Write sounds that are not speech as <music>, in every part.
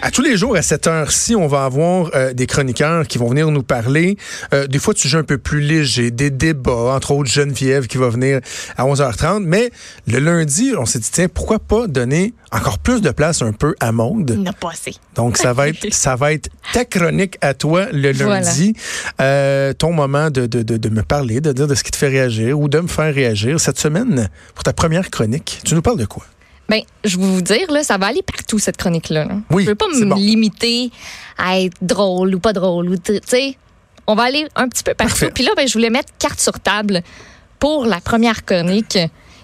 À tous les jours, à cette heure-ci, on va avoir euh, des chroniqueurs qui vont venir nous parler euh, des fois de sujets un peu plus légers, des débats, entre autres Geneviève qui va venir à 11h30. Mais le lundi, on s'est dit, tiens, pourquoi pas donner encore plus de place un peu à Maude? Il n'a pas assez. Donc, ça va être, ça va être ta chronique à toi le Voilà. lundi. Euh, ton moment de, de, de, de me parler, de dire de ce qui te fait réagir ou de me faire réagir. Cette semaine, pour ta première chronique, tu nous parles de quoi? Ben, je vais vous dire, là, ça va aller partout, cette chronique-là. là. Oui, Je veux pas me bon. limiter à être drôle ou pas drôle. ou Tu sais, on va aller un petit peu partout. Parfait. Puis là, ben, je voulais mettre carte sur table pour la première chronique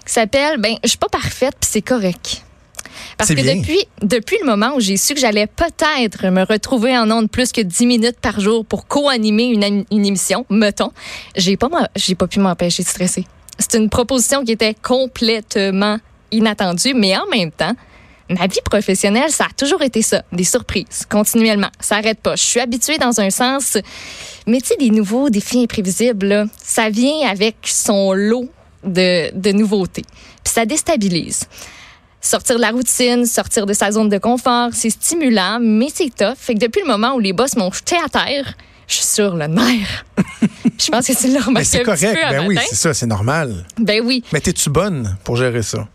qui s'appelle Ben, je suis pas parfaite, puis c'est correct. Parce que bien. depuis, depuis le moment où j'ai su que j'allais peut-être me retrouver en ondes plus que 10 minutes par jour pour co-animer une, une émission, mettons, j'ai pas, j'ai pas pu m'empêcher de stresser. C'est une proposition qui était complètement inattendue, mais en même temps, ma vie professionnelle, ça a toujours été ça, des surprises, continuellement. Ça arrête pas. Je suis habituée dans un sens, mais tu sais, des nouveaux défis imprévisibles, là, ça vient avec son lot de, de nouveautés. Puis ça déstabilise. Sortir de la routine, sortir de sa zone de confort, c'est stimulant, mais c'est tough. Fait que depuis le moment où les boss m'ont jeté à terre, je suis sur le nerf. <laughs> je pense que c'est Mais remarqué c'est un petit correct. peu Ben oui, c'est ça, c'est normal. Ben oui. Mais t'es-tu bonne pour gérer ça?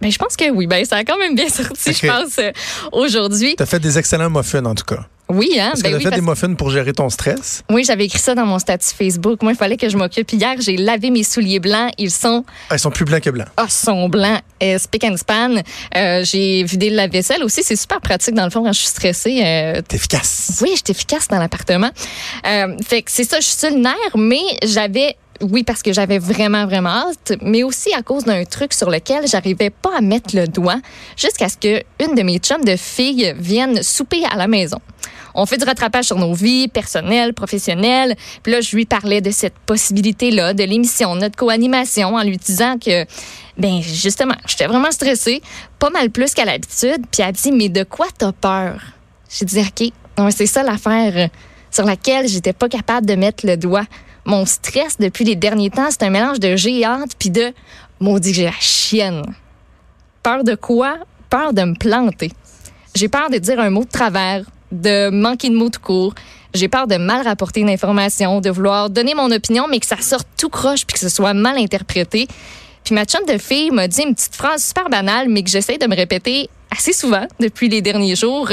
Ben, je pense que oui. Ben, ça a quand même bien sorti, je pense, euh, aujourd'hui. T'as fait des excellents muffins, en tout cas. Oui, hein? Ben que t'as oui, fait parce- des muffins pour gérer ton stress? oui, j'avais écrit ça dans mon statut Facebook. Moi, il fallait que je m'occupe. Hier, j'ai lavé mes souliers blancs. Ils sont, Ah, ils sont plus blancs que blancs. ah, sont blancs, euh, spick and span. Euh, j'ai vidé la vaisselle aussi. C'est super pratique, dans le fond, quand je suis stressée. Euh, T'es efficace. oui, j'étais efficace dans l'appartement. Fait que c'est ça, je suis sur le nerf, mais j'avais, oui, parce que j'avais vraiment, vraiment hâte, mais aussi à cause d'un truc sur lequel j'arrivais pas à mettre le doigt jusqu'à ce que une de mes chums de filles vienne souper à la maison. On fait du rattrapage sur nos vies personnelles, professionnelles. Puis là, je lui parlais de cette possibilité-là, de l'émission, notre co-animation, en lui disant que, ben justement, j'étais vraiment stressée, pas mal plus qu'à l'habitude. Puis elle a dit, mais de quoi t'as peur? J'ai dit, OK, c'est ça l'affaire sur laquelle j'étais pas capable de mettre le doigt. Mon stress depuis les derniers temps, c'est un mélange de géante puis de maudit que j'ai la chienne. Peur de quoi? Peur de me planter. J'ai peur de dire un mot de travers, de manquer de mots tout court. J'ai peur de mal rapporter une information, de vouloir donner mon opinion, mais que ça sorte tout croche puis que ce soit mal interprété. Puis ma chum de fille m'a dit une petite phrase super banale, mais que j'essaie de me répéter assez souvent depuis les derniers jours.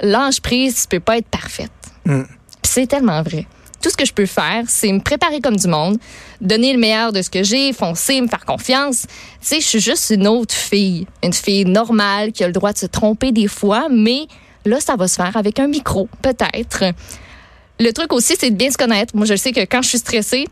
Lâche prise, tu peux pas être parfaite. Mm. Puis c'est tellement vrai. Tout ce que je peux faire, c'est me préparer comme du monde, donner le meilleur de ce que j'ai, foncer, me faire confiance. Tu sais, je suis juste une autre fille, une fille normale qui a le droit de se tromper des fois, mais là, ça va se faire avec un micro, peut-être. Le truc aussi, c'est de bien se connaître. Moi, je sais que quand je suis stressée,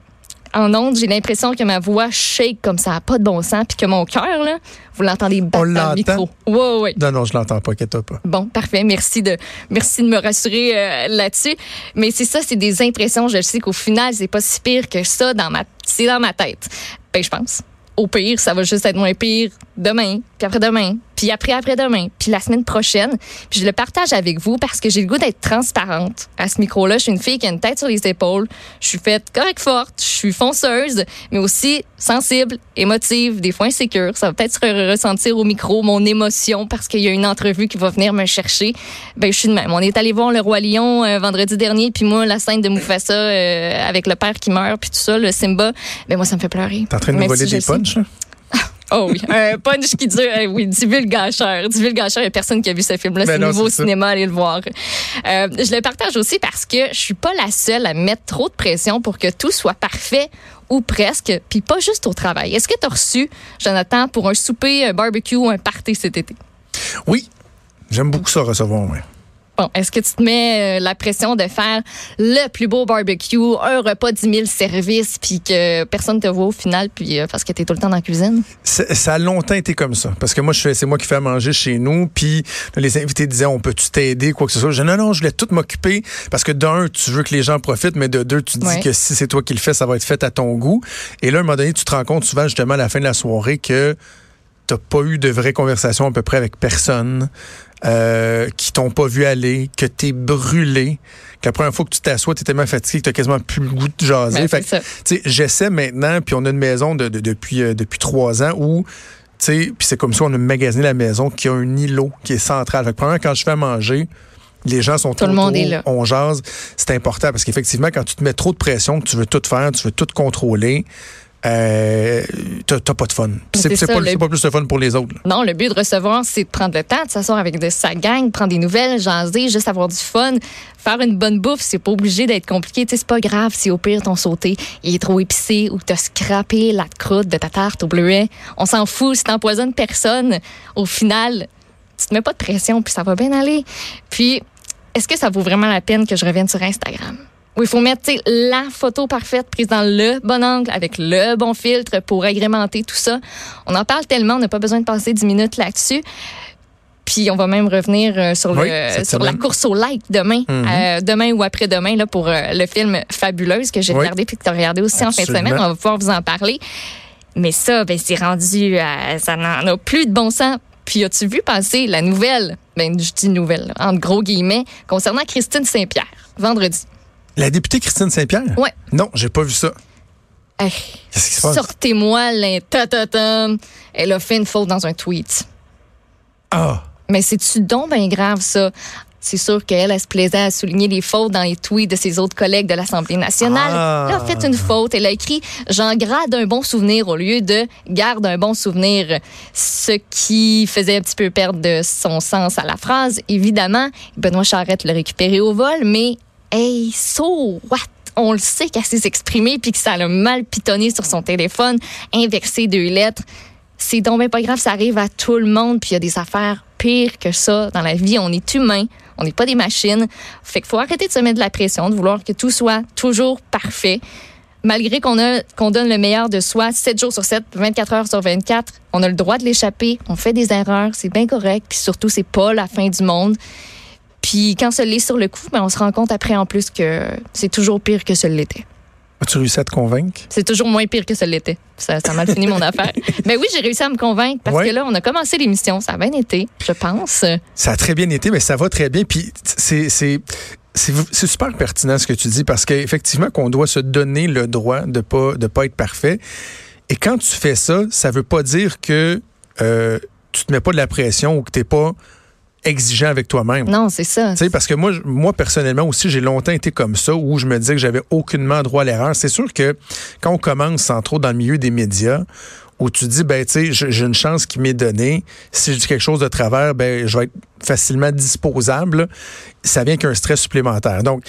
en ondes, j'ai l'impression que ma voix shake comme ça, pas de bon sens, puis que mon cœur, là, vous l'entendez battre On dans le l'entend? micro. Ouais, ouais. Non, non, je l'entends pas, inquiète-toi pas. Bon, parfait. Merci de, merci de me rassurer euh, là-dessus. Mais c'est ça, c'est des impressions. Je sais qu'au final, c'est pas si pire que ça dans ma, c'est dans ma tête. Ben, je pense. Au pire, ça va juste être moins pire demain, puis après-demain, puis après après-demain, puis la semaine prochaine. Puis je le partage avec vous parce que j'ai le goût d'être transparente à ce micro-là. Je suis une fille qui a une tête sur les épaules. Je suis faite correct forte, je suis fonceuse, mais aussi sensible, émotive, des fois insécure. Ça va peut-être se re- ressentir au micro, mon émotion, parce qu'il y a une entrevue qui va venir me chercher. Ben, je suis de même. On est allé voir le Roi Lion euh, vendredi dernier, puis moi, la scène de Mufasa euh, avec le père qui meurt, puis tout ça, le Simba, ben moi, ça me fait pleurer. T'es en train de nous Même voler si des punchs? Oh oui, <laughs> un punch qui dure, euh, oui, du vulgacheur. Du vulgacheur, il n'y a personne qui a vu ce film-là. Ben C'est nouveau au cinéma, allez le voir. Euh, je le partage aussi parce que je suis pas la seule à mettre trop de pression pour que tout soit parfait ou presque, puis pas juste au travail. Est-ce que tu as reçu, Jonathan, pour un souper, un barbecue ou un party cet été? Oui. J'aime beaucoup ça recevoir, ouais. Bon, est-ce que tu te mets euh, la pression de faire le plus beau barbecue, un repas 10 000 services, puis que personne te voit au final, puis euh, parce que tu es tout le temps dans la cuisine? Ça a longtemps été comme ça. Parce que moi, c'est moi qui fais à manger chez nous. Puis les invités disaient, on peut-tu t'aider, quoi que ce soit? Je dis, non, non, je voulais tout m'occuper. Parce que d'un, tu veux que les gens profitent, mais de deux, tu dis Ouais. que si c'est toi qui le fais, ça va être fait à ton goût. Et là, à un moment donné, tu te rends compte souvent, justement, à la fin de la soirée, que t'as pas eu de vraie conversation à peu près avec personne, euh, qui t'ont pas vu aller, que t'es brûlé, que la première fois que tu t'assois, t'es tellement fatigué que t'as quasiment plus le goût de jaser. Ben, j'essaie maintenant, puis on a une maison de, de- depuis, euh, depuis trois ans où sais, puis c'est comme ça on a magasiné la maison qui a un îlot qui est central. Fait que, premièrement, quand je fais à manger, les gens sont Tout le monde est là. on jase. C'est important parce qu'effectivement, quand tu te mets trop de pression, que tu veux tout faire, tu veux tout contrôler, euh, t'as pas de fun. C'est pas, le- c'est pas plus de fun pour les autres. là. Non, le but de recevoir, c'est de prendre le temps de s'asseoir avec de sa gang, prendre des nouvelles, jaser, juste avoir du fun. Faire une bonne bouffe, c'est pas obligé d'être compliqué. Tu sais, c'est pas grave si au pire ton sauté il est trop épicé ou que t'as scrappé la croûte de ta tarte au bleuet. On s'en fout, si t'empoisonnes personne, au final, tu te mets pas de pression puis ça va bien aller. Puis, est-ce que ça vaut vraiment la peine que je revienne sur Instagram? Où il faut mettre la photo parfaite prise dans le bon angle avec le bon filtre pour agrémenter tout ça. On en parle tellement, on n'a pas besoin de passer 10 minutes là-dessus. Puis on va même revenir euh, sur, Oui, le, cette sur la course au like demain, Mhm. euh, demain ou après-demain là, pour euh, le film Fabuleuse que j'ai Oui. regardé puis que tu as regardé aussi en fin de semaine. On va pouvoir vous en parler. Mais ça, ben, c'est rendu, à- ça n'en a plus de bon sens. Puis as-tu vu passer la nouvelle, ben, je dis nouvelle, là, entre gros guillemets, concernant Christine Saint-Pierre, vendredi. La députée Christine Saint-Pierre? Ouais. Non, j'ai pas vu ça. Hey, Qu'est-ce qui se passe? Sortez-moi l'intatatam. Elle a fait une faute dans un tweet. Ah! Mais c'est-tu donc bien grave, ça? C'est sûr qu'elle, elle se plaisait à souligner les fautes dans les tweets de ses autres collègues de l'Assemblée nationale. Ah. Elle a fait une faute. Elle a écrit « J'en garde un bon souvenir » au lieu de « Garde un bon souvenir », ce qui faisait un petit peu perdre de son sens à la phrase. Évidemment, Benoît Charette l'a récupéré au vol, mais hey, so what? On le sait qu'elle s'est exprimée puis que ça l'a mal pitonné sur son téléphone, inversé deux lettres c'est donc ben pas grave, ça arrive à tout le monde, puis il y a des affaires pires que ça dans la vie. On est humain, on n'est pas des machines. Fait qu'il faut arrêter de se mettre de la pression, de vouloir que tout soit toujours parfait. Malgré qu'on donne le meilleur de soi 7 jours sur 7, 24 heures sur 24, on a le droit de l'échapper, on fait des erreurs, c'est bien correct, puis surtout c'est pas la fin du monde. Puis quand ça l'est sur le coup, ben on se rend compte après en plus que c'est toujours pire que ce l'était. As-tu réussi à te convaincre? C'est toujours moins pire que ça l'était. Ça, ça a mal fini mon <laughs> affaire. Mais oui, j'ai réussi à me convaincre parce Ouais. que là, on a commencé l'émission. Ça a bien été, je pense. Ça a très bien été, mais ça va très bien. Puis c'est c'est c'est c'est super pertinent ce que tu dis parce qu'effectivement qu'on doit se donner le droit de pas de pas être parfait. Et quand tu fais ça, ça veut pas dire que euh, tu te mets pas de la pression ou que t'es pas exigeant avec toi-même. Non, c'est ça. Tu sais, parce que moi, moi personnellement aussi, j'ai longtemps été comme ça, où je me disais que j'avais aucunement droit à l'erreur. C'est sûr que quand on commence, entre autres, dans le milieu des médias, où tu dis, ben, tu sais, j'ai une chance qui m'est donnée. Si je dis quelque chose de travers, ben, je vais être facilement disposable. Ça vient qu'un stress supplémentaire. Donc,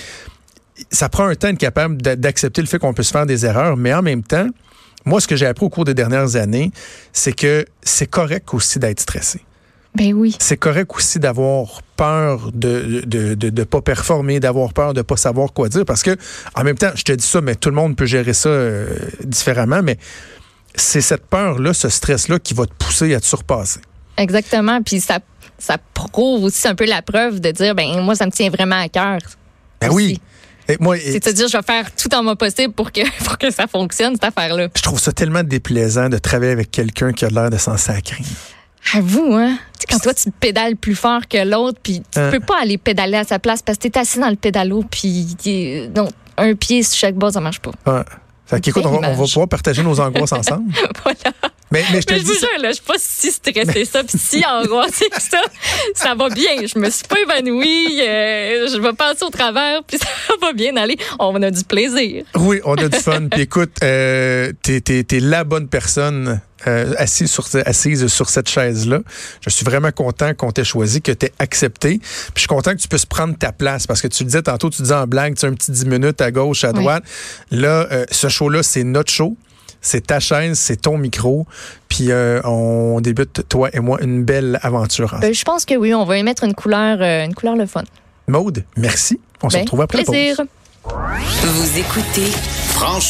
ça prend un temps d'être capable d'a- d'accepter le fait qu'on peut se faire des erreurs, mais en même temps, moi, ce que j'ai appris au cours des dernières années, c'est que c'est correct aussi d'être stressé Ben oui. c'est correct aussi d'avoir peur de de, de, de pas performer, d'avoir peur de pas savoir quoi dire. Parce que, en même temps, je te dis ça, mais tout le monde peut gérer ça euh, différemment, mais c'est cette peur-là, ce stress-là qui va te pousser à te surpasser. Exactement. Puis ça, ça prouve aussi un peu la preuve de dire, ben moi, ça me tient vraiment à cœur. Ben Aussi. oui. Et moi, et- C'est de dire, je vais faire tout en mon possible pour que, <laughs> pour que ça fonctionne, cette affaire-là. je trouve ça tellement déplaisant de travailler avec quelqu'un qui a l'air de s'en sacrer. Avoue, hein? Tu sais, quand toi, tu pédales plus fort que l'autre, puis tu Hein? peux pas aller pédaler à sa place parce que t'es assis dans le pédalo, puis non, un pied sur chaque bas, ça marche pas. Ouais. Fait qu'écoute, on, va- on va pouvoir partager nos angoisses <laughs> ensemble. voilà. Mais, mais je te Mais je dis vous ça- jure, là, je suis pas si stressée ça, puis si angoissée que ça. Ça va bien. Je me suis pas évanouie. euh, je vais passer au travers, puis <laughs> ça va bien aller. On a du plaisir. Oui, on a du fun. Puis écoute, euh, t'es, t'es, t'es la bonne personne euh, assise, sur, assise sur cette chaise-là. Je suis vraiment content qu'on t'ait choisi, que t'aies accepté. Puis je suis content que tu puisses prendre ta place parce que tu le disais tantôt, tu disais en blague, tu as un petit 10 minutes à gauche, à Oui. droite. Là, euh, ce show-là, c'est notre show. C'est ta chaise, c'est ton micro. Puis euh, on débute, toi et moi, une belle aventure ensemble. Ben, je pense que oui, on va y mettre une couleur, euh, une couleur le fun. Maude, merci. On se Ben, retrouve après la pause. plaisir. Vous écoutez Franchement.